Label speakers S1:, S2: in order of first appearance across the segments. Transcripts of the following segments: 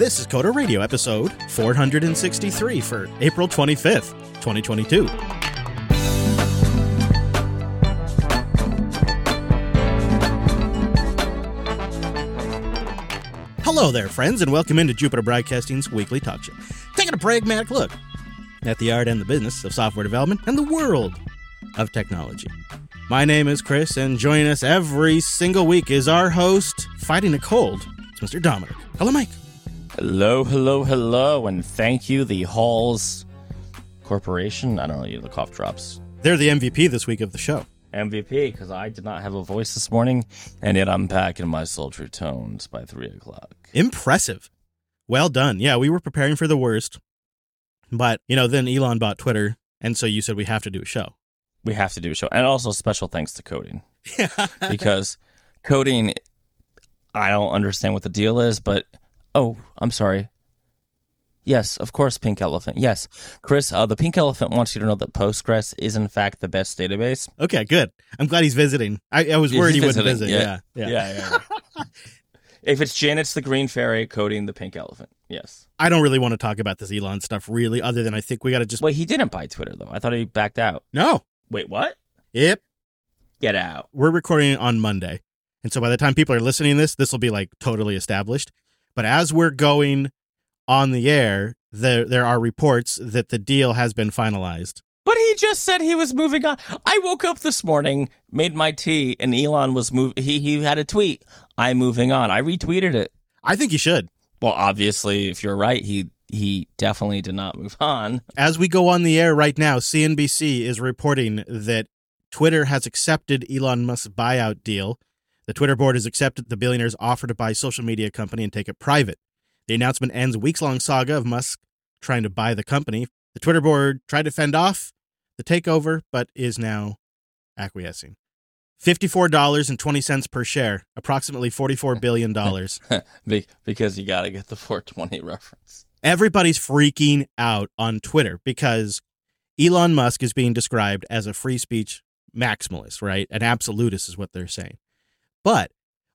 S1: This is Coder Radio episode 463 for April 25th, 2022. Hello there, friends, and welcome into Jupiter Broadcasting's weekly talk show. Taking a pragmatic look at the art and the business of software development and the world of technology. My name is Chris, and joining us every single week is our host, fighting a cold. It's Mr. Dominick. Hello, Mike.
S2: Hello, hello, hello, and thank you, the Halls Corporation. I don't know, you the cough drops.
S1: They're the MVP this week of the show.
S2: MVP, because I did not have a voice this morning, and yet I'm back in my sultry tones by three o'clock.
S1: Impressive. Well done. Yeah, we were preparing for the worst, but you know, then Elon bought Twitter, and so you said we have to do a show.
S2: We have to do a show, and also special thanks to coding because coding. I don't understand what the deal is, but oh, I'm sorry. Yes, of course, Pink Elephant. Yes, Chris, uh, the Pink Elephant wants you to know that Postgres is in fact the best database.
S1: Okay, good. I'm glad he's visiting. I, I was worried he wouldn't visit. Yeah,
S2: yeah.
S1: yeah.
S2: yeah, yeah. if it's Janet's the Green Fairy coding the Pink Elephant, yes.
S1: I don't really want to talk about this Elon stuff, really, other than I think we got to just.
S2: Wait, he didn't buy Twitter though. I thought he backed out.
S1: No.
S2: Wait, what?
S1: Yep.
S2: Get out.
S1: We're recording it on Monday. And so by the time people are listening to this, this will be like totally established. But as we're going on the air, there there are reports that the deal has been finalized.
S2: But he just said he was moving on. I woke up this morning, made my tea, and Elon was move. He he had a tweet. I'm moving on. I retweeted it.
S1: I think you should.
S2: Well, obviously, if you're right, he he definitely did not move on.
S1: As we go on the air right now, CNBC is reporting that Twitter has accepted Elon Musk's buyout deal. The Twitter board has accepted the billionaire's offer to buy social media company and take it private. The announcement ends a weeks long saga of Musk trying to buy the company. The Twitter board tried to fend off the takeover, but is now acquiescing. $54.20 per share, approximately $44 billion.
S2: Be- because you got to get the 420 reference.
S1: everybody's freaking out on Twitter because Elon Musk is being described as a free speech maximalist, right? An absolutist is what they're saying. But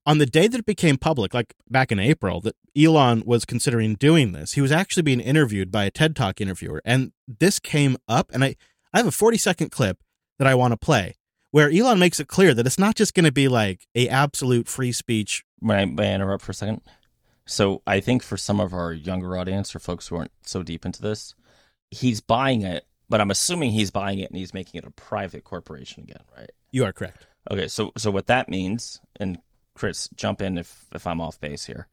S1: on the day that it became public, like back in April, that Elon was considering doing this, he was actually being interviewed by a TED Talk interviewer. And this came up, and I, I have a 40 second clip that I want to play where Elon makes it clear that it's not just going to be like a absolute free speech.
S2: May I, may I interrupt for a second? So I think for some of our younger audience or folks who aren't so deep into this, he's buying it, but I'm assuming he's buying it and he's making it a private corporation again, right?
S1: You are correct.
S2: Okay, so so what that means, and Chris, jump in if if I'm off base here.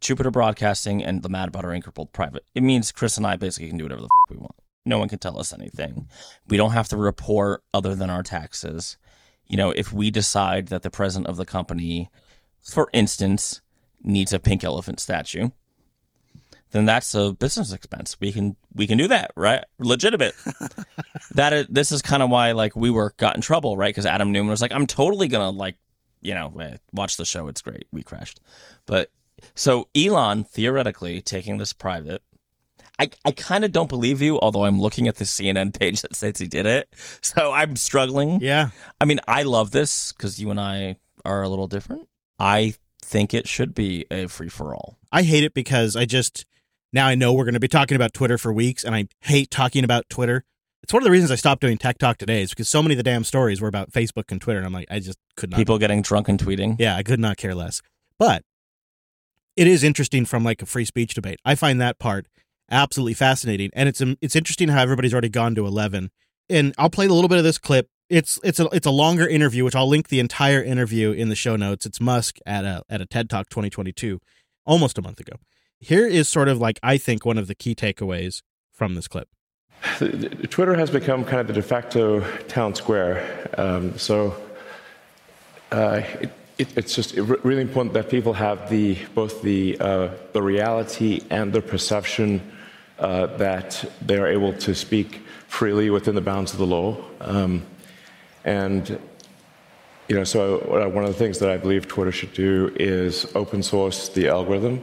S2: Jupiter Broadcasting and the Mad Botter Inc. private. It means Chris and I basically can do whatever the we want. No one can tell us anything. We don't have to report other than our taxes. You know, if we decide that the president of the company, for instance, needs a pink elephant statue, then that's a business expense. We can we can do that, right? Legitimate. that is, this is kind of why like WeWork got in trouble, right? Because Adam Neumann was like, "I'm totally gonna like, you know, eh, watch the show. It's great. We crashed." But so Elon theoretically taking this private. I, I kind of don't believe you, although I'm looking at the CNN page that says he did it. So I'm struggling.
S1: Yeah.
S2: I mean, I love this because you and I are a little different. I think it should be a free for all.
S1: I hate it because I just now I know we're going to be talking about Twitter for weeks, and I hate talking about Twitter. It's one of the reasons I stopped doing Tech Talk today is because so many of the damn stories were about Facebook and Twitter, and I'm like, I just could not.
S2: People getting drunk and tweeting.
S1: yeah, I could not care less. But it is interesting from like a free speech debate. I find that part absolutely fascinating, and it's um, it's interesting how everybody's already gone to eleven. And I'll play a little bit of this clip. It's it's a it's a longer interview, which I'll link the entire interview in the show notes. It's Musk at a at a TED Talk 2022, almost a month ago. Here is sort of like I think one of the key takeaways from this clip.
S3: Twitter has become kind of the de facto town square. Um, so uh, it, it, it's just really important that people have the both the uh, the reality and the perception uh, that they are able to speak freely within the bounds of the law. Um, and you know, so uh, one of the things that I believe Twitter should do is open source the algorithm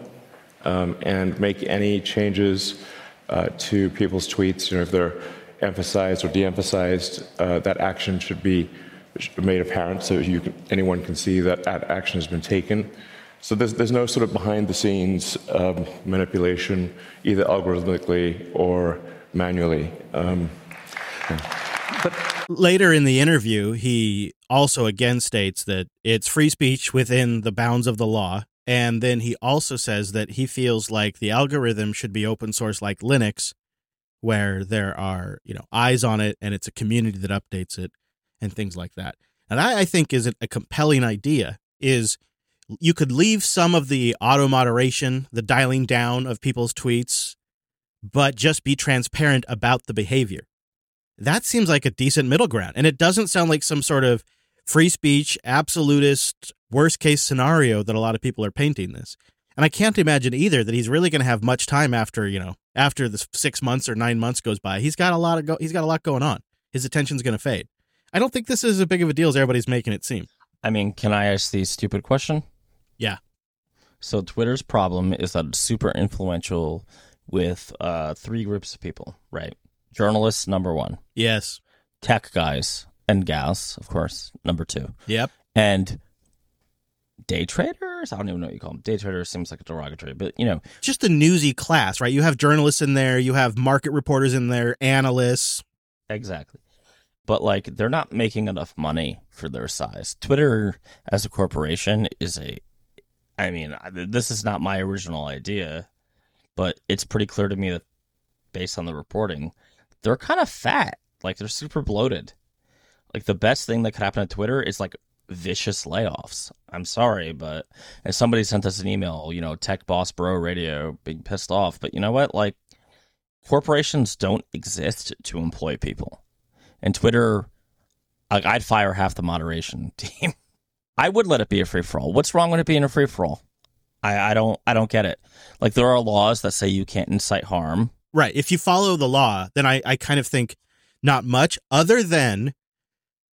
S3: um, and make any changes uh, to people's tweets. You know, if they're emphasized or de-emphasized, uh, that action should be made apparent so can, anyone can see that that action has been taken. So there's, there's no sort of behind the scenes um, manipulation, either algorithmically or manually. Um,
S1: Later in the interview, he also again states that it's free speech within the bounds of the law. And then he also says that he feels like the algorithm should be open source like Linux, where there are, you know, eyes on it and it's a community that updates it and things like that. And I, I think is a compelling idea is you could leave some of the auto moderation, the dialing down of people's tweets, but just be transparent about the behavior. That seems like a decent middle ground. And it doesn't sound like some sort of free speech, absolutist, worst case scenario that a lot of people are painting this. And I can't imagine either that he's really going to have much time after, you know, after the six months or nine months goes by. He's got a lot of go- he's got a lot going on. His attention's going to fade. I don't think this is as big of a deal as everybody's making it seem.
S2: I mean, can I ask the stupid question?
S1: Yeah.
S2: So Twitter's problem is that it's super influential with uh, three groups of people, right? Journalists, number one.
S1: Yes.
S2: Tech guys and gals, of course, number two.
S1: Yep.
S2: And day traders? I don't even know what you call them. Day traders seems like a derogatory, but you know,
S1: Just a newsy class, right? You have journalists in there, you have market reporters in there, analysts.
S2: Exactly. But like they're not making enough money for their size. Twitter as a corporation is a I mean, this is not my original idea, but it's pretty clear to me that based on the reporting, they're kind of fat. Like they're super bloated. Like the best thing that could happen on Twitter is like vicious layoffs. I'm sorry, but and somebody sent us an email, you know, Tech Boss Bro Radio being pissed off, but you know what? Like corporations don't exist to employ people. And Twitter, like, I'd fire half the moderation team. I would let it be a free for all. What's wrong with it being a free for all? I, I don't I don't get it. Like there are laws that say you can't incite harm.
S1: Right. If you follow the law, then I, I kind of think not much other than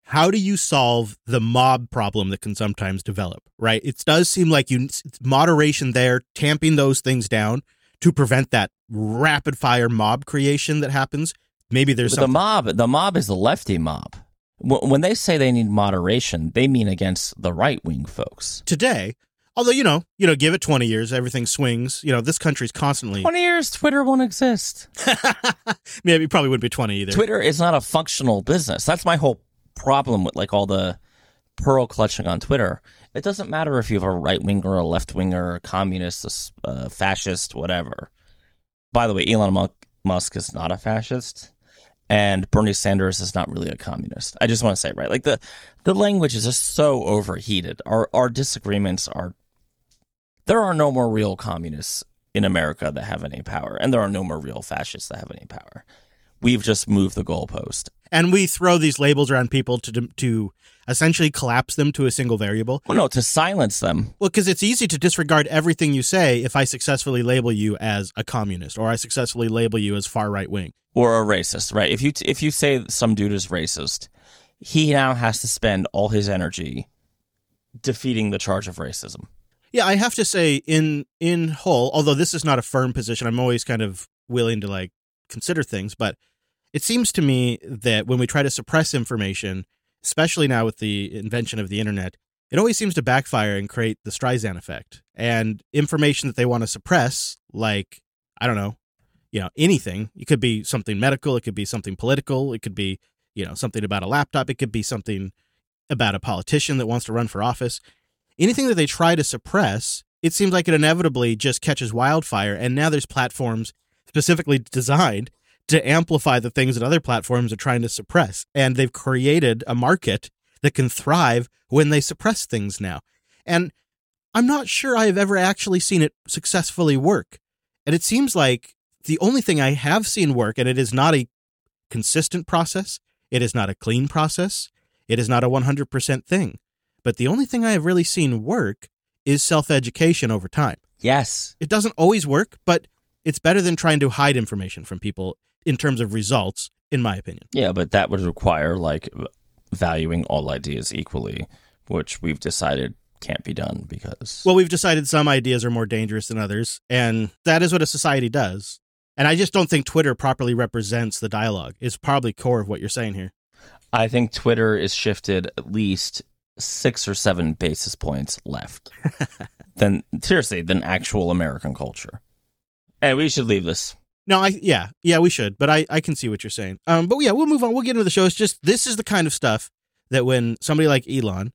S1: how do you solve the mob problem that can sometimes develop, right? It does seem like you moderation there, tamping those things down to prevent that rapid fire mob creation that happens. Maybe there's
S2: the mob, the mob is the lefty mob. When they say they need moderation, they mean against the right wing folks.
S1: today. Although you know, you know, give it twenty years, everything swings. You know, this country's constantly.
S2: Twenty years, Twitter won't exist.
S1: Maybe it probably wouldn't be twenty either.
S2: Twitter is not a functional business. That's my whole problem with like all the pearl clutching on Twitter. It doesn't matter if you have a right winger, a left winger, a communist, a a fascist, whatever. By the way, Elon Musk is not a fascist, and Bernie Sanders is not really a communist. I just want to say, right, like the the language is just so overheated. Our our disagreements are. There are no more real communists in America that have any power, and there are no more real fascists that have any power. We've just moved the goalpost.
S1: and we throw these labels around people to to essentially collapse them to a single variable.
S2: Well, no, to silence them.
S1: Well, because it's easy to disregard everything you say if I successfully label you as a communist or I successfully label you as far right wing.
S2: or a racist, right? If you if you say some dude is racist, he now has to spend all his energy defeating the charge of racism.
S1: Yeah, I have to say in in whole, although this is not a firm position, I'm always kind of willing to like consider things, but it seems to me that when we try to suppress information, especially now with the invention of the internet, it always seems to backfire and create the Streisand effect. And information that they want to suppress, like I don't know, you know, anything. It could be something medical, it could be something political, it could be, you know, something about a laptop, it could be something about a politician that wants to run for office. Anything that they try to suppress, it seems like it inevitably just catches wildfire. And now there's platforms specifically designed to amplify the things that other platforms are trying to suppress. And they've created a market that can thrive when they suppress things now. And I'm not sure I have ever actually seen it successfully work. And it seems like the only thing I have seen work, and it is not a consistent process, it is not a clean process, it is not a 100% thing. But the only thing I have really seen work is self education over time.
S2: Yes,
S1: It doesn't always work, but it's better than trying to hide information from people in terms of results, in my opinion.
S2: yeah, but that would require like valuing all ideas equally, which we've decided can't be done because
S1: Well, we've decided some ideas are more dangerous than others, and that is what a society does. And I just don't think Twitter properly represents the dialogue. It's probably core of what you're saying here.
S2: I think Twitter is shifted at least six or seven basis points left than seriously than actual American culture. And we should leave this.
S1: No, I yeah yeah we should, but I I can see what you're saying. Um, but yeah, we'll move on. We'll get into the show. It's just this is the kind of stuff that when somebody like Elon,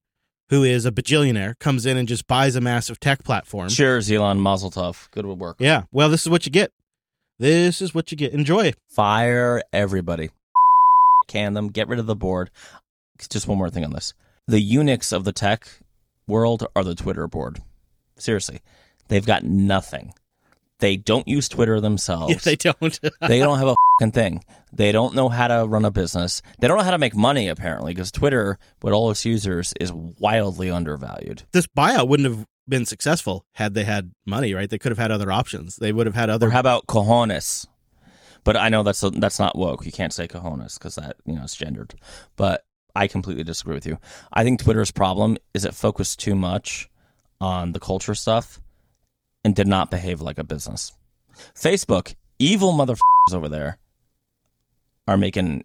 S1: who is a bajillionaire, comes in and just buys a massive tech platform.
S2: Cheers, Elon Mazel Tov. Good work.
S1: Yeah. Well, this is what you get. This is what you get. Enjoy.
S2: Fire everybody. Can them. Get rid of the board. Just one more thing on this. The eunuchs of the tech world are the Twitter board. Seriously, they've got nothing. They don't use Twitter themselves.
S1: Yeah, they don't.
S2: they don't have a fucking thing. They don't know how to run a business. They don't know how to make money apparently because Twitter, with all its users, is wildly undervalued.
S1: this buyout wouldn't have been successful had they had money, right? They could have had other options. They would have had
S2: Or
S1: other.
S2: how about cojones? But I know that's that's not woke. You can't say cojones because that you know it's gendered. But I completely disagree with you. I think Twitter's problem is it focused too much on the culture stuff and did not behave like a business. Facebook, evil motherfuckers over there, are making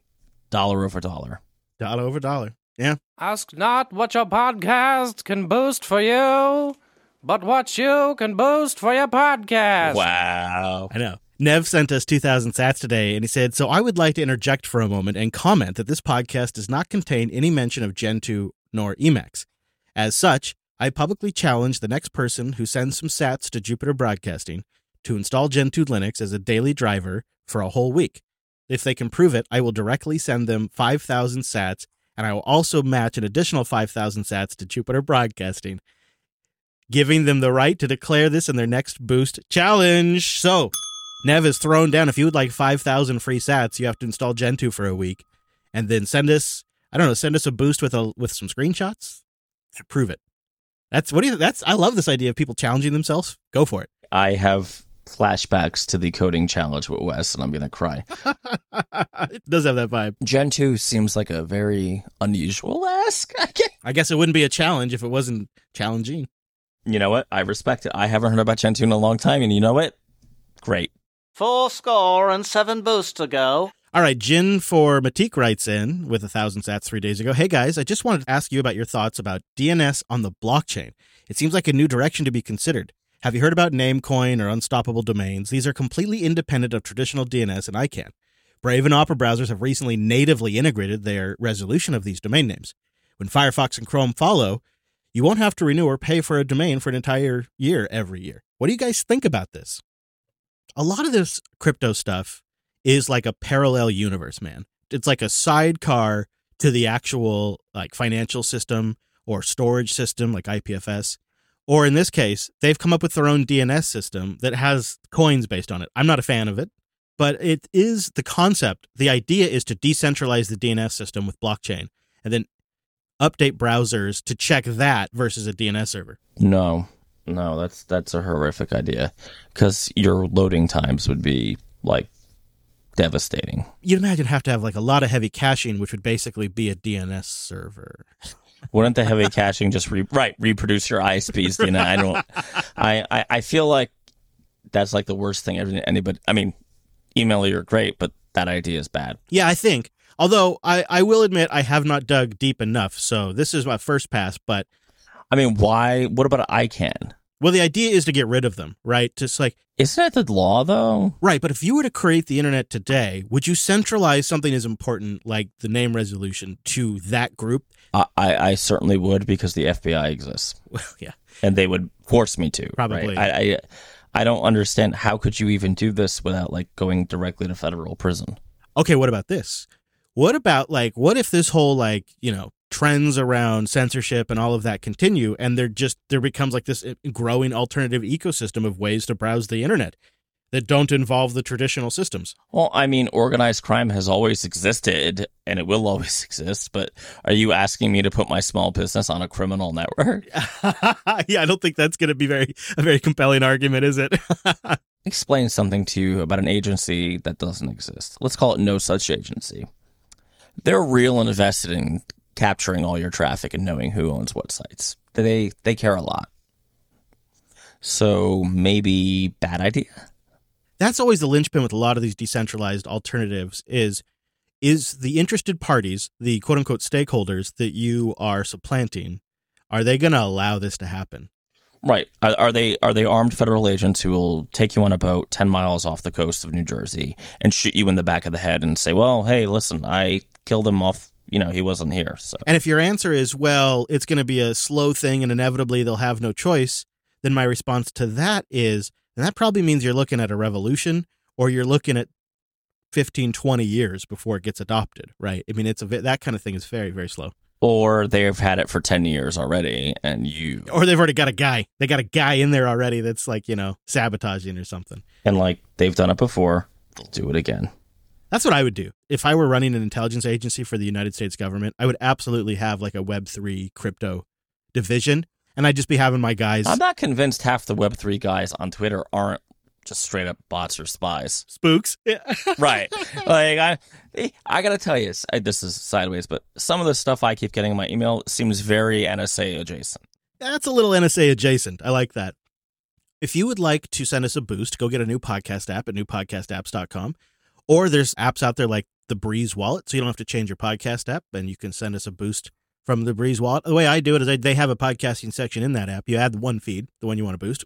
S2: dollar over dollar.
S1: dollar over dollar. Yeah.
S4: Ask not what your podcast can boost for you, but what you can boost for your podcast.
S2: Wow.
S1: I know. Nev sent us 2,000 sats today, and he said, So I would like to interject for a moment and comment that this podcast does not contain any mention of Gentoo nor Emacs. As such, I publicly challenge the next person who sends some sats to Jupiter Broadcasting to install Gentoo Linux as a daily driver for a whole week. If they can prove it, I will directly send them 5,000 sats, and I will also match an additional 5,000 sats to Jupiter Broadcasting, giving them the right to declare this in their next boost challenge. So, Nev is thrown down. If you would like 5,000 free sats, you have to install Gentoo for a week and then send us, I don't know, send us a boost with a with some screenshots to prove it. That's what do you that's I love this idea of people challenging themselves. Go for it.
S2: I have flashbacks to the coding challenge with Wes, and I'm gonna cry.
S1: it does have that vibe.
S2: Gentoo seems like a very unusual ask. I
S1: I guess it wouldn't be a challenge if it wasn't challenging.
S2: You know what? I respect it. I haven't heard about Gentoo in a long time, and you know what? Great.
S5: Four score and seven boosts to go.
S1: All right, Jin for Matik writes in with a thousand sats three days ago. Hey guys, I just wanted to ask you about your thoughts about DNS on the blockchain. It seems like a new direction to be considered. Have you heard about Namecoin or Unstoppable Domains? These are completely independent of traditional DNS and ICANN. Brave and Opera browsers have recently natively integrated their resolution of these domain names. When Firefox and Chrome follow, you won't have to renew or pay for a domain for an entire year every year. What do you guys think about this? A lot of this crypto stuff is like a parallel universe, man. It's like a sidecar to the actual like financial system or storage system like IPFS. Or in this case, they've come up with their own DNS system that has coins based on it. I'm not a fan of it, but it is the concept. The idea is to decentralize the DNS system with blockchain and then update browsers to check that versus a DNS server.
S2: No, no, that's that's a horrific idea because your loading times would be like devastating.
S1: You'd imagine have to have like a lot of heavy caching, which would basically be a DNS server.
S2: Wouldn't the heavy caching just re- right reproduce your ISPs? You know, I don't. I, I I feel like that's like the worst thing ever. Anybody, I mean, email you're great, but that idea is bad.
S1: Yeah, I think. Although I, I will admit I have not dug deep enough, so this is my first pass. But
S2: I mean, why? What about ICANN?
S1: Well, the idea is to get rid of them, right? Just like
S2: Isn't that the law though?
S1: right. But if you were to create the internet today, would you centralize something as important like the name resolution to that group?
S2: I, I I certainly would because the FBI exists.
S1: Well, yeah.
S2: and they would force me to.
S1: Probably.
S2: right? I, I I don't understand how could you even do this without like going directly to federal prison.
S1: Okay, what about this? What about like what if this whole like, you know, trends around censorship and all of that continue and there just there becomes like this uh, growing alternative ecosystem of ways to browse the internet that don't involve the traditional systems.
S2: Well, I mean, organized crime has always existed and it will always exist. But are you asking me to put my small business on a criminal network?
S1: yeah, I don't think that's going to be very a very compelling argument, is it?
S2: Explain something to you about an agency that doesn't exist. Let's call it no such agency. They're real and invested in capturing all your traffic and knowing who owns what sites. They they care a lot. So maybe bad idea.
S1: that's always the linchpin with a lot of these decentralized alternatives is is the interested parties, the quote unquote stakeholders that you are supplanting, Are they going to allow this to happen?
S2: Right. Are, are they are they armed federal agents who will take you on a boat 10 miles off the coast of New Jersey and shoot you in the back of the head and say, "Well, hey, listen, I killed him off, you know, he wasn't here." So
S1: And if your answer is, well, it's going to be a slow thing and inevitably they'll have no choice, then my response to that is, and that probably means you're looking at a revolution or you're looking at 15, 20 years before it gets adopted, right? I mean, it's a that kind of thing is very, very slow.
S2: or they've had it for 10 years already and you
S1: Or they've already got a guy. They got a guy in there already that's like, you know, sabotaging or something.
S2: and like they've done it before, they'll do it again.
S1: That's what I would do. If I were running an intelligence agency for the United States government, I would absolutely have like a Web3 crypto division. And I'd just be having my guys
S2: I'm not convinced half the web3 guys on Twitter aren't just straight up bots or spies.
S1: spooks. Yeah.
S2: right. Like I, I gotta tell you, this is sideways, but some of the stuff I keep getting in my email seems very NSA adjacent.
S1: That's a little NSA adjacent. I like that. If you would like to send us a boost, go get a new podcast app at newpodcastapps.com. Or there's apps out there like the Breez Wallet, so you don't have to change your podcast app and you can send us a boost from the Breez Wallet. The way I do it is I, they have a podcasting section in that app. You add one feed, the one you want to boost.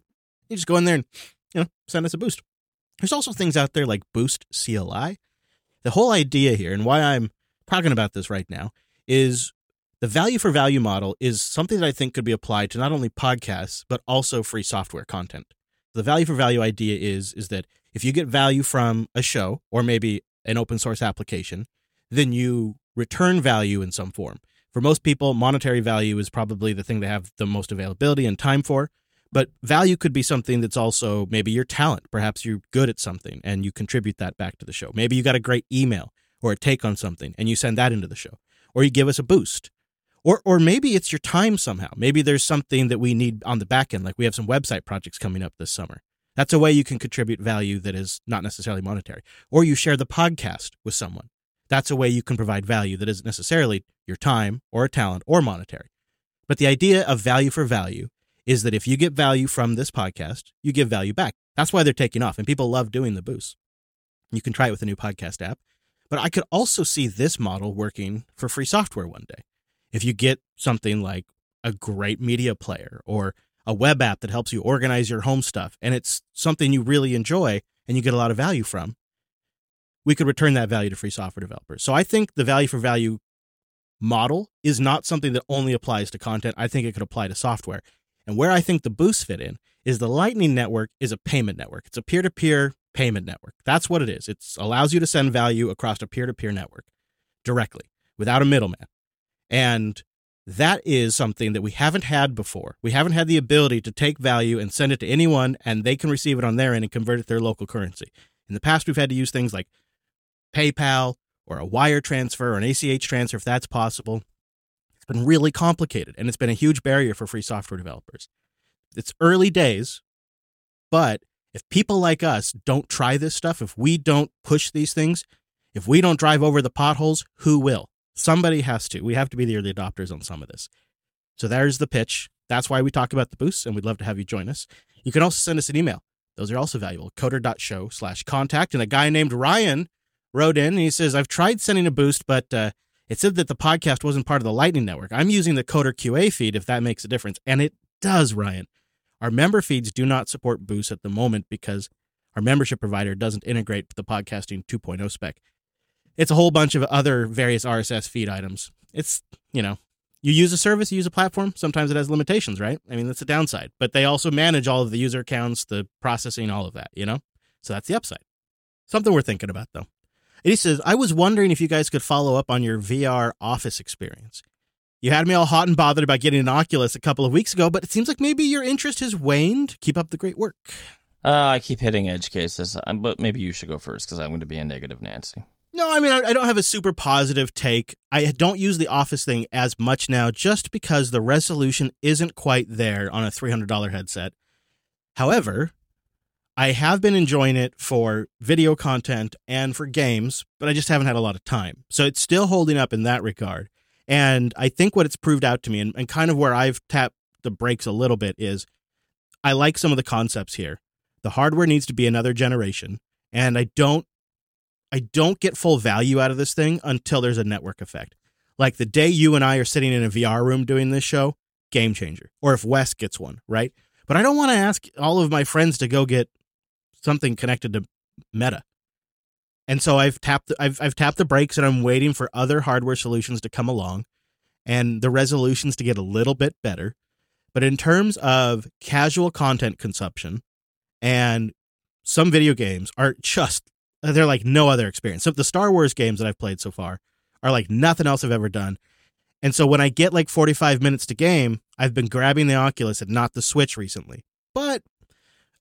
S1: You just go in there and you know send us a boost. There's also things out there like Boost CLI. The whole idea here and why I'm talking about this right now is the value for value model is something that I think could be applied to not only podcasts but also free software content. The value for value idea is is that if you get value from a show or maybe an open source application, then you return value in some form. For most people, monetary value is probably the thing they have the most availability and time for. But value could be something that's also maybe your talent. Perhaps you're good at something and you contribute that back to the show. Maybe you got a great email or a take on something and you send that into the show. Or you give us a boost. Or or maybe it's your time somehow. Maybe there's something that we need on the back end, like we have some website projects coming up this summer. That's a way you can contribute value that is not necessarily monetary. Or you share the podcast with someone. That's a way you can provide value that isn't necessarily your time or a talent or monetary. But the idea of value for value is that if you get value from this podcast, you give value back. That's why they're taking off, and people love doing the boosts. You can try it with a new podcast app. But I could also see this model working for free software one day. If you get something like a great media player or a web app that helps you organize your home stuff, and it's something you really enjoy and you get a lot of value from, we could return that value to free software developers. So I think the value for value model is not something that only applies to content. I think it could apply to software. And where I think the boosts fit in is the Lightning Network is a payment network. It's a peer to peer payment network. That's what it is. It allows you to send value across a peer to peer network directly without a middleman. And that is something that we haven't had before. We haven't had the ability to take value and send it to anyone and they can receive it on their end and convert it to their local currency. In the past, we've had to use things like PayPal or a wire transfer or an ACH transfer if that's possible. It's been really complicated and it's been a huge barrier for free software developers. It's early days, but if people like us don't try this stuff, if we don't push these things, if we don't drive over the potholes, who will? Somebody has to. We have to be the early adopters on some of this. So there's the pitch. That's why we talk about the boosts, and we'd love to have you join us. You can also send us an email. Those are also valuable. Coder.show slash contact. And a guy named Ryan wrote in and he says, I've tried sending a boost, but uh, it said that the podcast wasn't part of the Lightning Network. I'm using the Coder QA feed if that makes a difference. And it does, Ryan. Our member feeds do not support boosts at the moment because our membership provider doesn't integrate the podcasting 2.0 spec. It's a whole bunch of other various RSS feed items. It's, you know, you use a service, you use a platform. Sometimes it has limitations, right? I mean, that's the downside. But they also manage all of the user accounts, the processing, all of that, you know? So that's the upside. Something we're thinking about, though. He says, I was wondering if you guys could follow up on your VR office experience. You had me all hot and bothered about getting an Oculus a couple of weeks ago, but it seems like maybe your interest has waned. Keep up the great work.
S2: Uh, I keep hitting edge cases, um, but maybe you should go first because I'm going to be a negative Nancy.
S1: No, I mean, I, don't have a super positive take. I don't use the Office thing as much now just because the resolution isn't quite there on a $300 headset. However, I have been enjoying it for video content and for games, but I just haven't had a lot of time. So it's still holding up in that regard. And I think what it's proved out to me, and, and kind of where I've tapped the brakes a little bit, is I like some of the concepts here. The hardware needs to be another generation, and I don't I don't get full value out of this thing until there's a network effect. Like the day you and I are sitting in a VR room doing this show, game changer. Or if Wes gets one, right? But I don't want to ask all of my friends to go get something connected to Meta. And so I've tapped I've I've tapped the brakes and I'm waiting for other hardware solutions to come along and the resolutions to get a little bit better. But in terms of casual content consumption and some video games are just they're like no other experience. So the Star Wars games that I've played so far are like nothing else I've ever done. And so when I get like 45 minutes to game, I've been grabbing the Oculus and not the Switch recently. But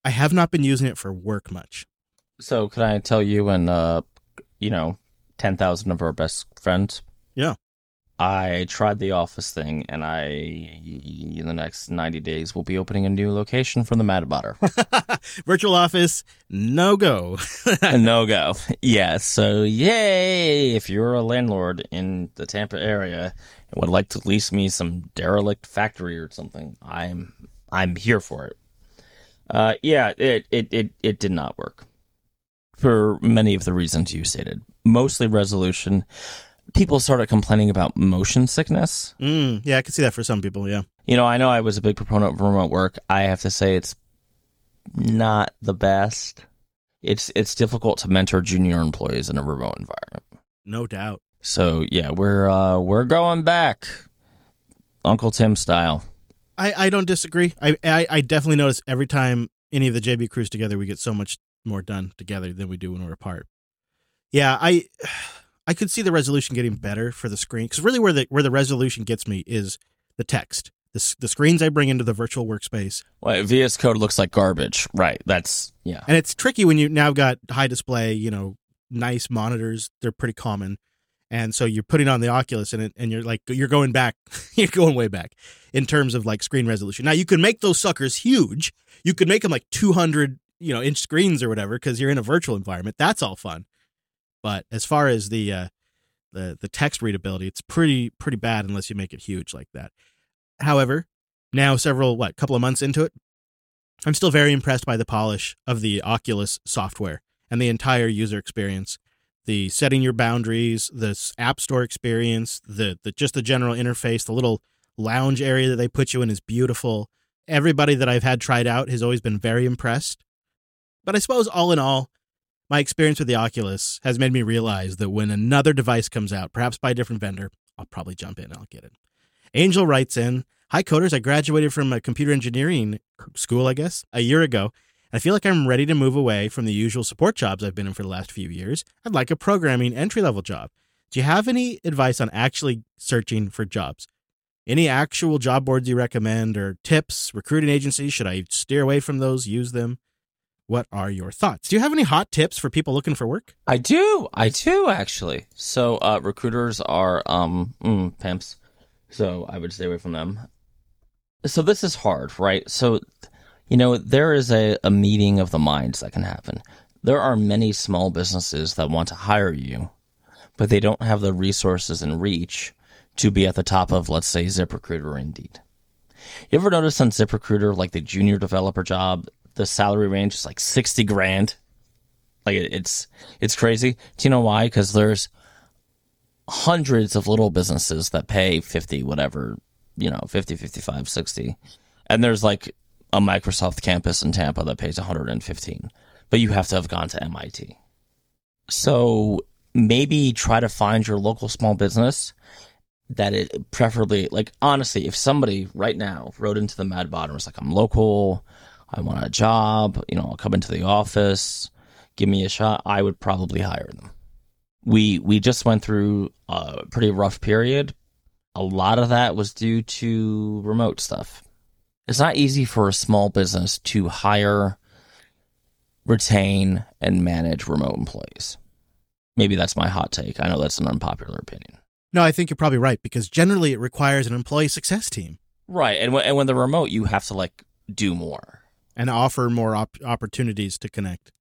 S1: I have not been using it for work much.
S2: So can I tell you and uh, you know, ten thousand of our best friends?
S1: Yeah.
S2: I tried the office thing, and I in the next ninety days will be opening a new location for the Mad Botter.
S1: Virtual office, no go.
S2: no go. Yeah. So yay! If you're a landlord in the Tampa area and would like to lease me some derelict factory or something, I'm I'm here for it. Uh, yeah, it, it it it did not work for many of the reasons you stated. Mostly resolution. People started complaining about motion sickness.
S1: Mm, yeah, I can see that for some people. Yeah.
S2: You know, I know I was a big proponent of remote work. I have to say it's not the best. It's it's difficult to mentor junior employees in a remote environment.
S1: No doubt.
S2: So yeah, we're uh, we're going back, Uncle Tim style.
S1: I, I don't disagree. I, I I definitely notice every time any of the JB crews together, we get so much more done together than we do when we're apart. Yeah, I I could see the resolution getting better for the screen because really where the where the resolution gets me is the text. The, the screens I bring into the virtual workspace,
S2: Well, VS Code looks like garbage, right? That's yeah.
S1: and it's tricky when you now got high display, you know, nice monitors. They're pretty common, and so you're putting on the Oculus, and it, and you're like you're going back, you're going way back in terms of like screen resolution. Now you can make those suckers huge. You could make them like 200, you know, inch screens or whatever because you're in a virtual environment. That's all fun. But as far as the uh, the the text readability, it's pretty pretty bad unless you make it huge like that. However, now several what couple of months into it, I'm still very impressed by the polish of the Oculus software and the entire user experience. The setting your boundaries, the App Store experience, the, the just the general interface, the little lounge area that they put you in is beautiful. Everybody that I've had tried out has always been very impressed. But I suppose all in all, my experience with the Oculus has made me realize that when another device comes out, perhaps by a different vendor, I'll probably jump in. And I'll get it. Angel writes in Hi, coders. I graduated from a computer engineering school, I guess, a year ago. I feel like I'm ready to move away from the usual support jobs I've been in for the last few years. I'd like a programming entry level job. Do you have any advice on actually searching for jobs? Any actual job boards you recommend or tips, recruiting agencies? Should I steer away from those, use them? What are your thoughts? Do you have any hot tips for people looking for work?
S2: I do. I do actually. So uh, recruiters are um mm, pimps. So I would stay away from them. So this is hard, right? So you know, there is a, a meeting of the minds that can happen. There are many small businesses that want to hire you, but they don't have the resources and reach to be at the top of, let's say, ZipRecruiter or Indeed. You ever notice on ZipRecruiter, like the junior developer job, the salary range is like 60 grand? Like it's it's crazy. Do you know why? Because there's hundreds of little businesses that pay 50 whatever, you know, 50, 55, 60. And there's like a Microsoft campus in Tampa that pays 115. But you have to have gone to MIT. So maybe try to find your local small business that it preferably like honestly, if somebody right now wrote into the Mad Bot and was like, I'm local, I want a job, you know, I'll come into the office, give me a shot, I would probably hire them. We we just went through a pretty rough period. A lot of that was due to remote stuff. It's not easy for a small business to hire, retain, and manage remote employees. Maybe that's my hot take. I know that's an unpopular opinion.
S1: No, I think you're probably right because generally it requires an employee success team
S2: Right, and when, and when they're remote, you have to like do more.
S1: And offer more op- opportunities to connect.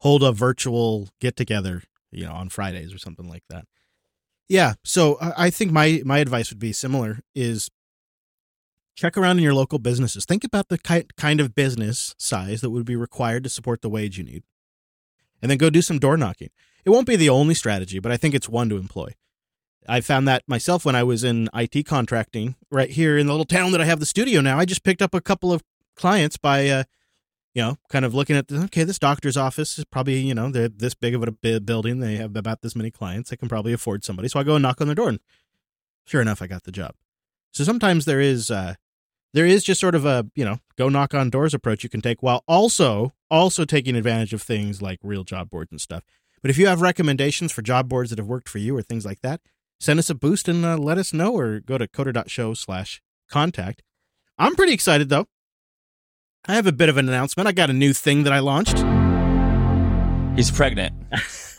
S1: Hold a virtual get together, you know, on Fridays or something like that. Yeah, so I think my my advice would be similar is check around in your local businesses. Think about the ki- kind of business size that would be required to support the wage you need. And then go do some door knocking. It won't be the only strategy, but I think it's one to employ. I found that myself when I was in IT contracting right here in the little town that I have the studio now. I just picked up a couple of clients by, uh, you know, kind of looking at, the, okay, this doctor's office is probably, you know, they're this big of a building. They have about this many clients. They can probably afford somebody. So I go and knock on their door, and sure enough, I got the job. So sometimes there is, uh, there is just sort of a, you know, go knock on doors approach you can take while also, also taking advantage of things like real job boards and stuff. But if you have recommendations for job boards that have worked for you or things like that, send us a boost and uh, let us know or go to coder.show slash contact. I'm pretty excited though. I have a bit of an announcement. I got a new thing that I launched.
S2: He's pregnant.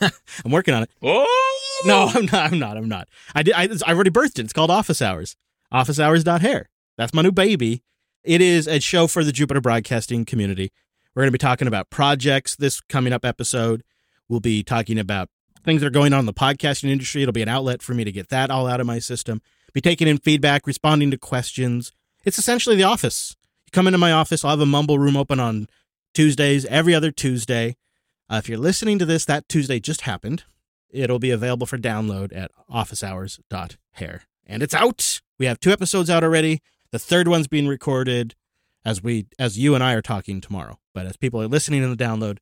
S1: I'm working on it.
S2: Oh
S1: No, I'm not. I'm not. I'm not. I did. I, I already birthed it. It's called Office Hours. Office Hours hair. That's my new baby. It is a show for the Jupiter Broadcasting community. We're going to be talking about projects this coming up episode. We'll be talking about things that are going on in the podcasting industry. It'll be an outlet for me to get that all out of my system. Be taking in feedback, responding to questions. It's essentially the office. Come into my office. I'll have a mumble room open on Tuesdays, every other Tuesday. Uh, if you're listening to this, that Tuesday just happened. It'll be available for download at officehours.hair. And it's out. We have two episodes out already. The third one's being recorded as we as you and I are talking tomorrow. But as people are listening in the download,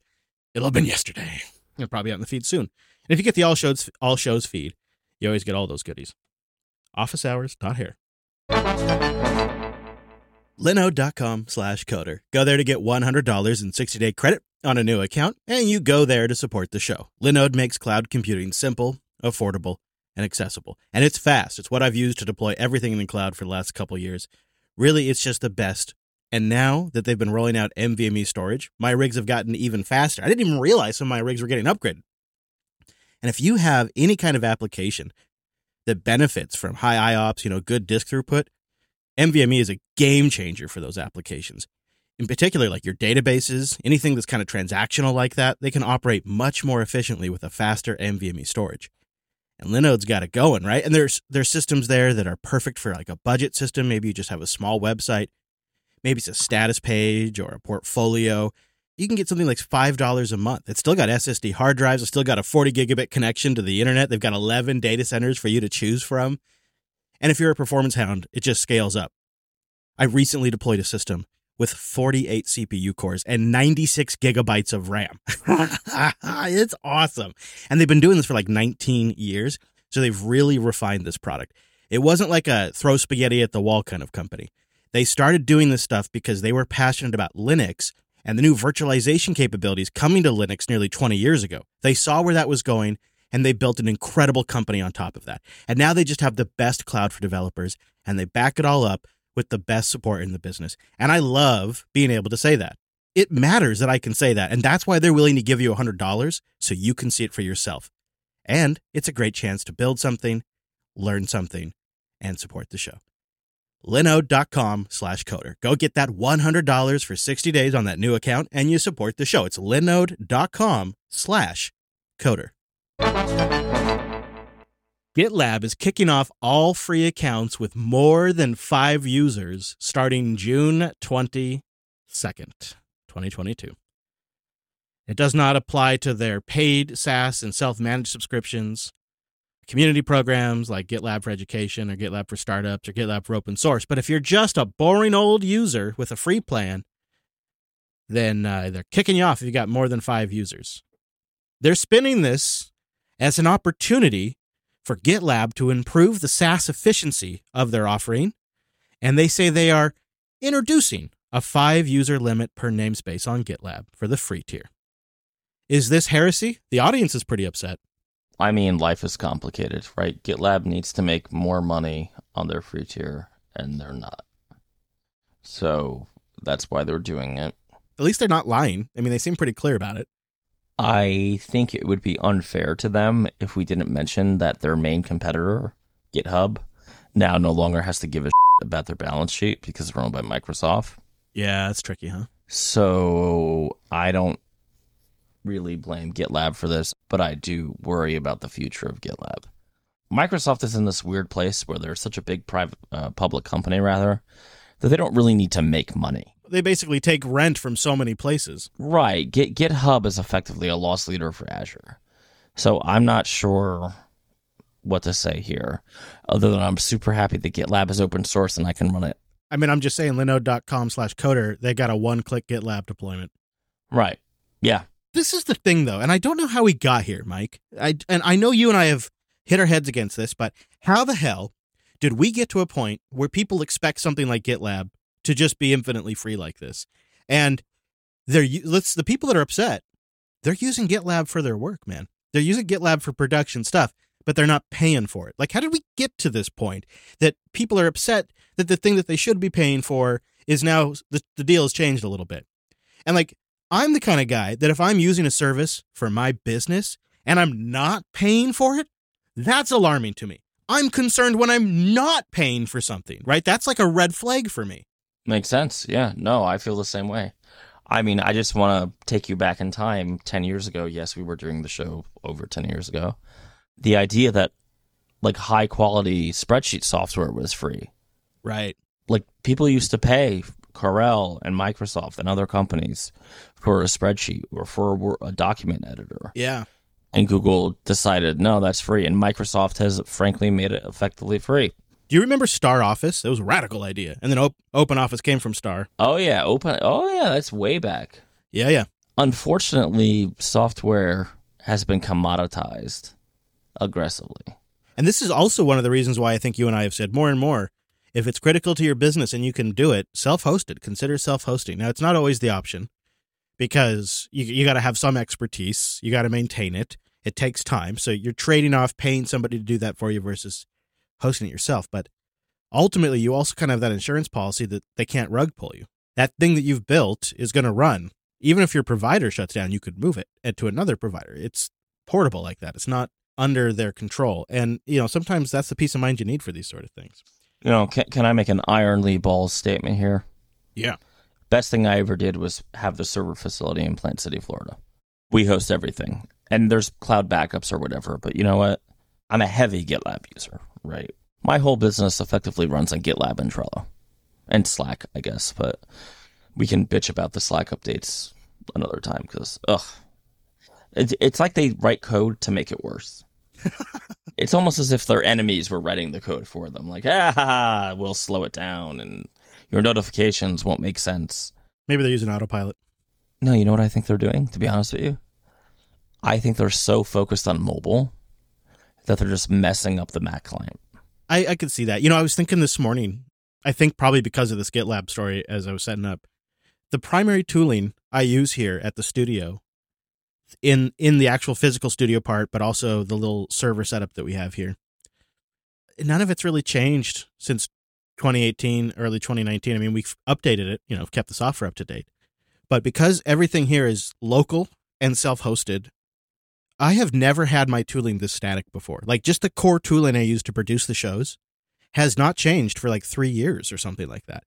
S1: it'll have been yesterday. It'll probably out in the feed soon. And if you get the all shows all shows feed, you always get all those goodies. Officehours.hair. Linode.com slash coder. Go there to get $100 in 60 day credit on a new account, and you go there to support the show. Linode makes cloud computing simple, affordable, and accessible. And it's fast. It's what I've used to deploy everything in the cloud for the last couple years. Really, it's just the best. And now that they've been rolling out NVMe storage, my rigs have gotten even faster. I didn't even realize some of my rigs were getting upgraded. And if you have any kind of application that benefits from high IOPS, you know, good disk throughput, NVMe is a game changer for those applications. In particular, like your databases, anything that's kind of transactional like that, they can operate much more efficiently with a faster NVMe storage. And Linode's got it going, right? And there's there's systems there that are perfect for like a budget system. Maybe you just have a small website. Maybe it's a status page or a portfolio. You can get something like five dollars a month. It's still got SSD hard drives. It's still got a 40 gigabit connection to the internet. They've got 11 data centers for you to choose from. And if you're a performance hound, it just scales up. I recently deployed a system with 48 CPU cores and 96 gigabytes of RAM. it's awesome. And they've been doing this for like 19 years. So they've really refined this product. It wasn't like a throw spaghetti at the wall kind of company. They started doing this stuff because they were passionate about Linux and the new virtualization capabilities coming to Linux nearly 20 years ago. They saw where that was going and they built an incredible company on top of that. And now they just have the best cloud for developers and they back it all up with the best support in the business. And I love being able to say that. It matters that I can say that. And that's why they're willing to give you $100 so you can see it for yourself. And it's a great chance to build something, learn something, and support the show. Linode.com slash coder. Go get that $100 for 60 days on that new account and you support the show. It's linode.com slash coder. GitLab is kicking off all free accounts with more than five users starting June 22nd, 2022. It does not apply to their paid SaaS and self managed subscriptions, community programs like GitLab for Education or GitLab for Startups or GitLab for Open Source. But if you're just a boring old user with a free plan, then uh, they're kicking you off if you got more than five users. They're spinning this as an opportunity for GitLab to improve the SaaS efficiency of their offering, and they say they are introducing a five user limit per namespace on GitLab for the free tier. Is this heresy? The audience is pretty upset.
S2: I mean, life is complicated, right? GitLab needs to make more money on their free tier, and they're not. So that's why they're doing it.
S1: At least they're not lying. I mean, they seem pretty clear about it.
S2: I think it would be unfair to them if we didn't mention that their main competitor, GitHub, now no longer has to give a shit about their balance sheet because they're owned by Microsoft.
S1: Yeah, it's tricky, huh?
S2: So I don't really blame GitLab for this, but I do worry about the future of GitLab. Microsoft is in this weird place where they're such a big private, uh, public company, rather, that they don't really need to make money.
S1: They basically take rent from so many places.
S2: Right. Git, GitHub is effectively a loss leader for Azure. So I'm not sure what to say here, other than I'm super happy that GitLab is open source and I can run it.
S1: I mean, I'm just saying linode.com slash coder, they got a one click GitLab deployment.
S2: Right. Yeah.
S1: This is the thing though, and I don't know how we got here, Mike. I and I know you and I have hit our heads against this, but how the hell did we get to a point where people expect something like GitLab to just be infinitely free like this? And they're let's the people that are upset, they're using GitLab for their work, man. They're using GitLab for production stuff, but they're not paying for it. Like, how did we get to this point that people are upset that the thing that they should be paying for is now the, the deal has changed a little bit? And like, I'm the kind of guy that if I'm using a service for my business and I'm not paying for it, that's alarming to me. I'm concerned when I'm not paying for something, right? That's like a red flag for me.
S2: Makes sense. Yeah. No, I feel the same way. I mean, I just want to take you back in time 10 years ago. Yes, we were doing the show over 10 years ago. The idea that like high quality spreadsheet software was free.
S1: Right.
S2: Like people used to pay Corel and Microsoft and other companies for a spreadsheet or for a, a document editor.
S1: Yeah.
S2: And Google decided, no, that's free. And Microsoft has frankly made it effectively free.
S1: Do you remember Star Office? It was a radical idea. And then Op- Open Office came from Star.
S2: Oh, yeah. Open. Oh, yeah. That's way back.
S1: Yeah, yeah.
S2: Unfortunately, software has been commoditized aggressively.
S1: And this is also one of the reasons why I think you and I have said more and more if it's critical to your business and you can do it, self hosted. Consider self hosting. Now, it's not always the option because you, you got to have some expertise, you got to maintain it. It takes time. So you're trading off paying somebody to do that for you versus hosting it yourself. But ultimately, you also kind of have that insurance policy that they can't rug pull you. That thing that you've built is going to run. Even if your provider shuts down, you could move it eh, to another provider. It's portable like that. It's not under their control. And, you know, sometimes that's the peace of mind you need for these sort of things.
S2: You know, can, can I make an ironly balls statement here?
S1: Yeah.
S2: Best thing I ever did was have the server facility in Plant City, Florida. We host everything, and there's cloud backups or whatever. But you know what? I'm a heavy GitLab user, right? My whole business effectively runs on GitLab and Trello and Slack, I guess. But we can bitch about the Slack updates another time because, ugh, it's, it's like they write code to make it worse. it's almost as if their enemies were writing the code for them. Like, ah, we'll slow it down and your notifications won't make sense.
S1: Maybe they're using autopilot.
S2: No, you know what I think they're doing, to be honest with you? I think they're so focused on mobile that they're just messing up the Mac client.
S1: I, I could see that. You know, I was thinking this morning, I think probably because of this GitLab story as I was setting up, the primary tooling I use here at the studio in in the actual physical studio part, but also the little server setup that we have here. None of it's really changed since 2018, early 2019. I mean, we've updated it, you know, kept the software up to date. But because everything here is local and self-hosted, I have never had my tooling this static before. Like just the core tooling I use to produce the shows has not changed for like 3 years or something like that.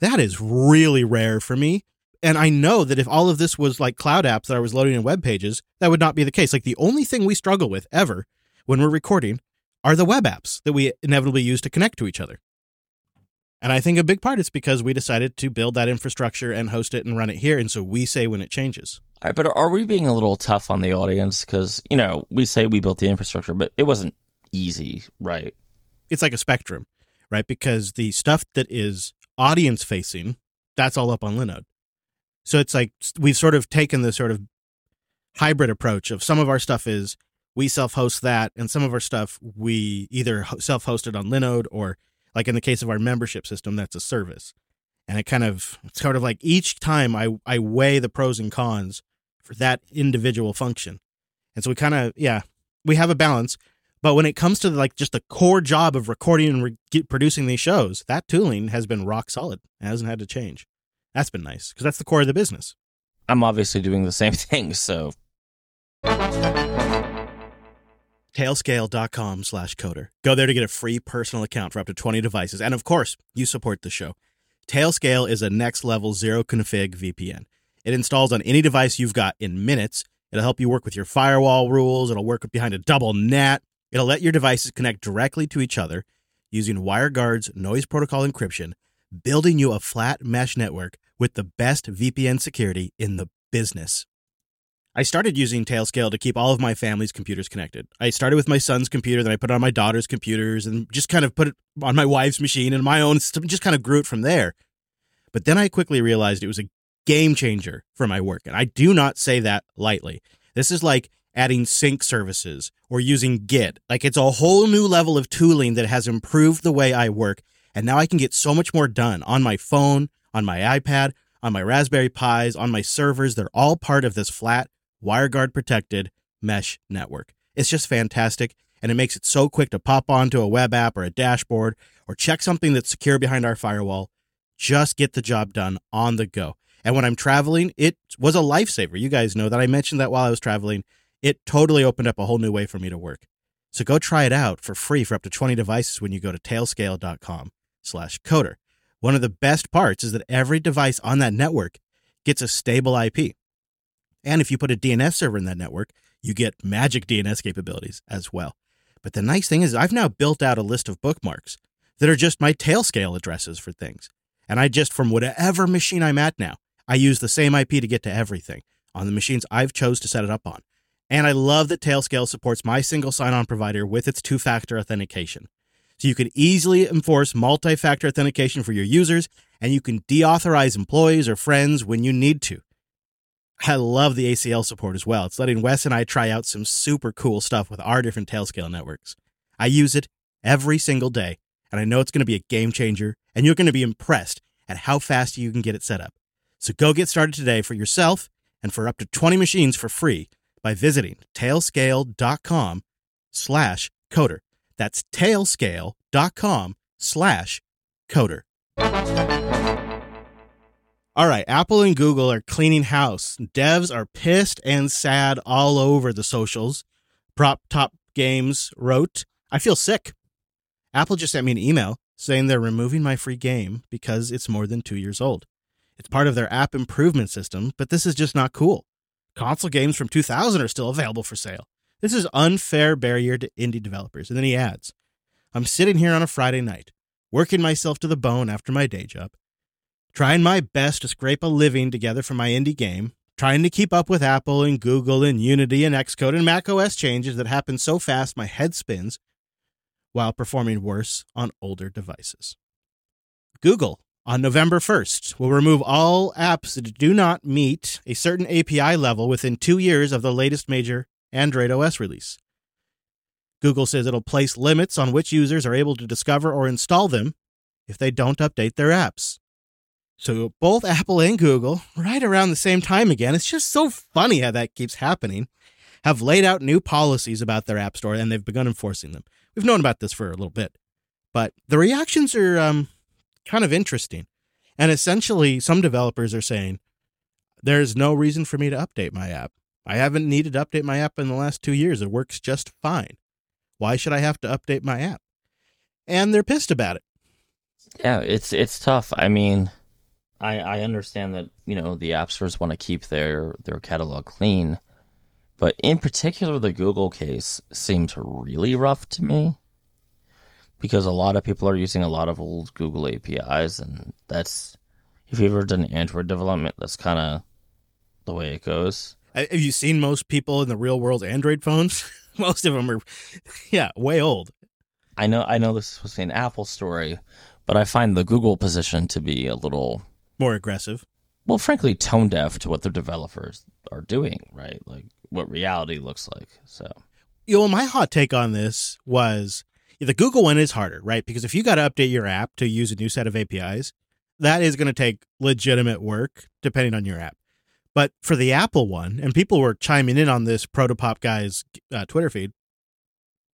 S1: That is really rare for me. And I know that if all of this was like cloud apps that I was loading in web pages, that would not be the case. Like the only thing we struggle with ever when we're recording are the web apps that we inevitably use to connect to each other. And I think a big part is because we decided to build that infrastructure and host it and run it here. And so we say when it changes.
S2: Right, but are we being a little tough on the audience? Because, you know, we say we built the infrastructure, but it wasn't easy, right?
S1: It's like a spectrum, right? Because the stuff that is audience facing, that's all up on Linode. So it's like we've sort of taken the sort of hybrid approach of some of our stuff is we self host that, and some of our stuff we either self hosted on Linode or like in the case of our membership system, that's a service. And it kind of it's sort of like each time I, I weigh the pros and cons for that individual function. And so we kind of, yeah, we have a balance. But when it comes to like just the core job of recording and re- producing these shows, that tooling has been rock solid. It hasn't had to change. That's been nice because that's the core of the business.
S2: I'm obviously doing the same thing, so
S1: tailscale.com slash coder. Go there to get a free personal account for up to 20 devices. And of course, you support the show. Tailscale is a next level zero config VPN. It installs on any device you've got in minutes. It'll help you work with your firewall rules. It'll work behind a double NAT. It'll let your devices connect directly to each other using WireGuard's noise protocol encryption, building you a flat mesh network with the best VPN security in the business. I started using Tailscale to keep all of my family's computers connected. I started with my son's computer, then I put it on my daughter's computers and just kind of put it on my wife's machine and my own, just kind of grew it from there. But then I quickly realized it was a game changer for my work. And I do not say that lightly. This is like adding sync services or using Git. Like it's a whole new level of tooling that has improved the way I work. And now I can get so much more done on my phone, on my iPad, on my Raspberry Pis, on my servers. They're all part of this flat, WireGuard protected mesh network. It's just fantastic. And it makes it so quick to pop onto a web app or a dashboard or check something that's secure behind our firewall. Just get the job done on the go. And when I'm traveling, it was a lifesaver. You guys know that I mentioned that while I was traveling. It totally opened up a whole new way for me to work. So go try it out for free for up to 20 devices when you go to tailscale.com slash coder. One of the best parts is that every device on that network gets a stable IP. And if you put a DNS server in that network, you get magic DNS capabilities as well. But the nice thing is, I've now built out a list of bookmarks that are just my Tailscale addresses for things. And I just, from whatever machine I'm at now, I use the same IP to get to everything on the machines I've chose to set it up on. And I love that Tailscale supports my single sign-on provider with its two-factor authentication. So you can easily enforce multi-factor authentication for your users, and you can deauthorize employees or friends when you need to. I love the ACL support as well. It's letting Wes and I try out some super cool stuff with our different Tailscale networks. I use it every single day, and I know it's going to be a game changer, and you're going to be impressed at how fast you can get it set up. So go get started today for yourself and for up to 20 machines for free by visiting tailscale.com slash coder. That's tailscale.com slash coder. All right, Apple and Google are cleaning house. Devs are pissed and sad all over the socials. Protopop Games wrote, I feel sick. Apple just sent me an email saying they're removing my free game because it's more than two years old. It's part of their app improvement system, but this is just not cool. Console games from 2000 are still available for sale. This is unfair barrier to indie developers. And then he adds, I'm sitting here on a Friday night, working myself to the bone after my day job, trying my best to scrape a living together for my indie game, trying to keep up with Apple and Google and Unity and Xcode and macOS changes that happen so fast my head spins while performing worse on older devices. Google on November 1st we'll remove all apps that do not meet a certain API level within two years of the latest major Android OS release. Google says it'll place limits on which users are able to discover or install them if they don't update their apps. So both Apple and Google, right around the same time again, it's just so funny how that keeps happening, have laid out new policies about their App Store and they've begun enforcing them. We've known about this for a little bit, but the reactions are um, kind of interesting. And essentially, some developers are saying, there's no reason for me to update my app. I haven't needed to update my app in the last two years. It works just fine. Why should I have to update my app? And they're pissed about it.
S2: Yeah, it's it's tough. I mean, I I understand that you know the app stores want to keep their their catalog clean, but in particular, the Google case seems really rough to me because a lot of people are using a lot of old Google APIs, and that's if you've ever done Android development, that's kind of the way it goes.
S1: Uh, have you seen most people in the real world Android phones? most of them are, yeah, way old.
S2: I know, I know this was an Apple story, but I find the Google position to be a little
S1: more aggressive.
S2: Well, frankly, tone deaf to what their developers are doing, right? Like what reality looks like. So,
S1: you know, my hot take on this was the Google one is harder, right? Because if you got to update your app to use a new set of APIs, that is going to take legitimate work depending on your app. But for the Apple one, and people were chiming in on this Protopop guy's uh, Twitter feed,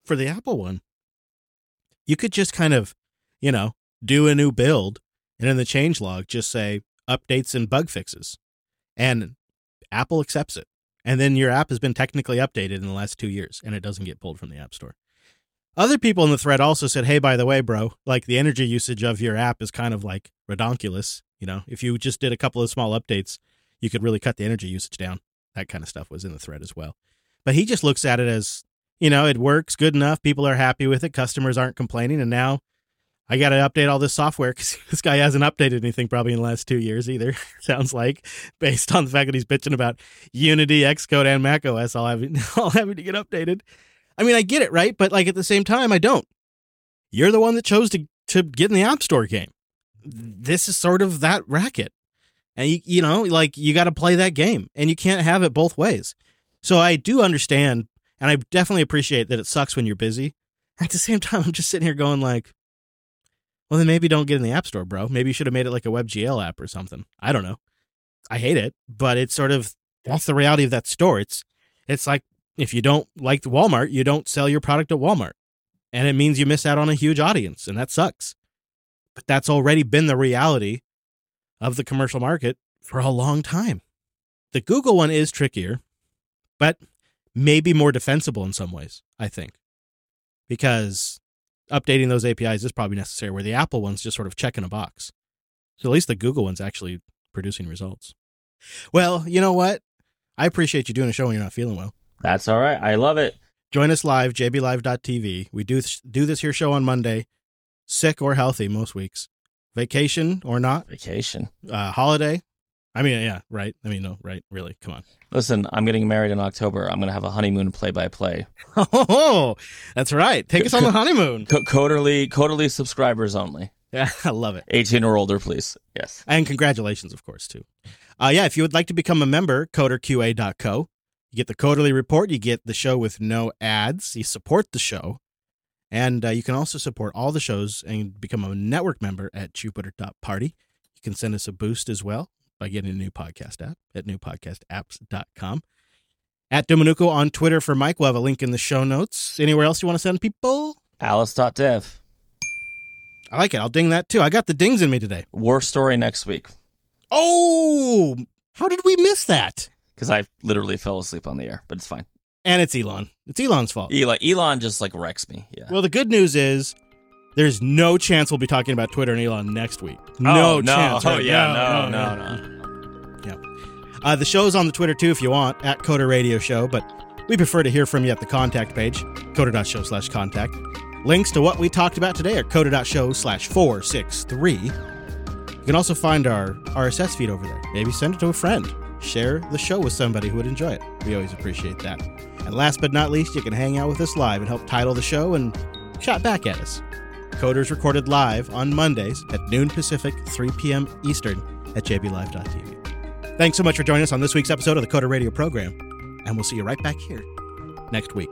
S1: for the Apple one, you could just kind of, you know, do a new build and in the change log just say updates and bug fixes. And Apple accepts it. And then your app has been technically updated in the last two years and it doesn't get pulled from the App Store. Other people in the thread also said, hey, by the way, bro, like the energy usage of your app is kind of like redonkulous. You know, if you just did a couple of small updates, you could really cut the energy usage down. That kind of stuff was in the thread as well. But he just looks at it as, you know, it works good enough. People are happy with it. Customers aren't complaining. And now I got to update all this software because this guy hasn't updated anything probably in the last two years either. Sounds like, based on the fact that he's bitching about Unity, Xcode, and Mac OS all having all having to get updated. I mean, I get it, right? But like at the same time, I don't. You're the one that chose to to get in the App Store game. This is sort of that racket, and you you know, like you got to play that game, and you can't have it both ways. So I do understand, and I definitely appreciate that it sucks when you're busy. At the same time, I'm just sitting here going like, well, then maybe don't get in the App Store, bro. Maybe you should have made it like a WebGL app or something. I don't know. I hate it, but it's sort of that's the reality of that store. It's it's like if you don't like Walmart, you don't sell your product at Walmart. And it means you miss out on a huge audience, and that sucks. But that's already been the reality of the commercial market for a long time. The Google one is trickier, but maybe more defensible in some ways, I think. Because updating those APIs is probably necessary, where the Apple one's just sort of checking a box. So at least the Google one's actually producing results. Well, you know what? I appreciate you doing a show when you're not feeling well.
S2: That's all right. I love it.
S1: Join us live, jblive.tv. We do do this here show on Monday, sick or healthy most weeks, vacation or not,
S2: Vacation.
S1: uh, holiday. I mean, yeah, right. I mean, no, right, really. Come on.
S2: Listen, I'm getting married in October. I'm going to have a honeymoon play by play.
S1: Oh, that's right. Take us on the honeymoon.
S2: Coderly, Coderly subscribers only.
S1: Yeah, I love it.
S2: 18 or older, please. Yes.
S1: And congratulations, of course, too. Uh, yeah, if you would like to become a member, coderqa.co. You get the quarterly report. You get the show with no ads. You support the show. And uh, you can also support all the shows and become a network member at Jupiter.party. You can send us a boost as well by getting a new podcast app at newpodcastapps.com. At Dominuco on Twitter for Mike. We'll have a link in the show notes. Anywhere else you want to send people?
S2: Alice.dev.
S1: I like it. I'll ding that too. I got the dings in me today.
S2: War story next week
S1: Oh, how did we miss that?
S2: Because I literally fell asleep on the air, but it's fine.
S1: And it's Elon. It's Elon's fault.
S2: Elon, Elon just like wrecks me. Yeah.
S1: Well, the good news is there's no chance we'll be talking about Twitter and Elon next week. No
S2: oh, no.
S1: chance.
S2: Oh, yeah. No, no, no.
S1: Uh, the show's on the Twitter too if you want, at Coder Radio Show, but we prefer to hear from you at the contact page, coder.show slash contact. Links to what we talked about today are coder.show slash 463. You can also find our RSS feed over there. Maybe send it to a friend. Share the show with somebody who would enjoy it. We always appreciate that. And last but not least, you can hang out with us live and help title the show and chat back at us. Coders recorded live on Mondays at noon Pacific, 3 p.m. Eastern at jblive.tv. Thanks so much for joining us on this week's episode of the Coder Radio program, and we'll see you right back here next week.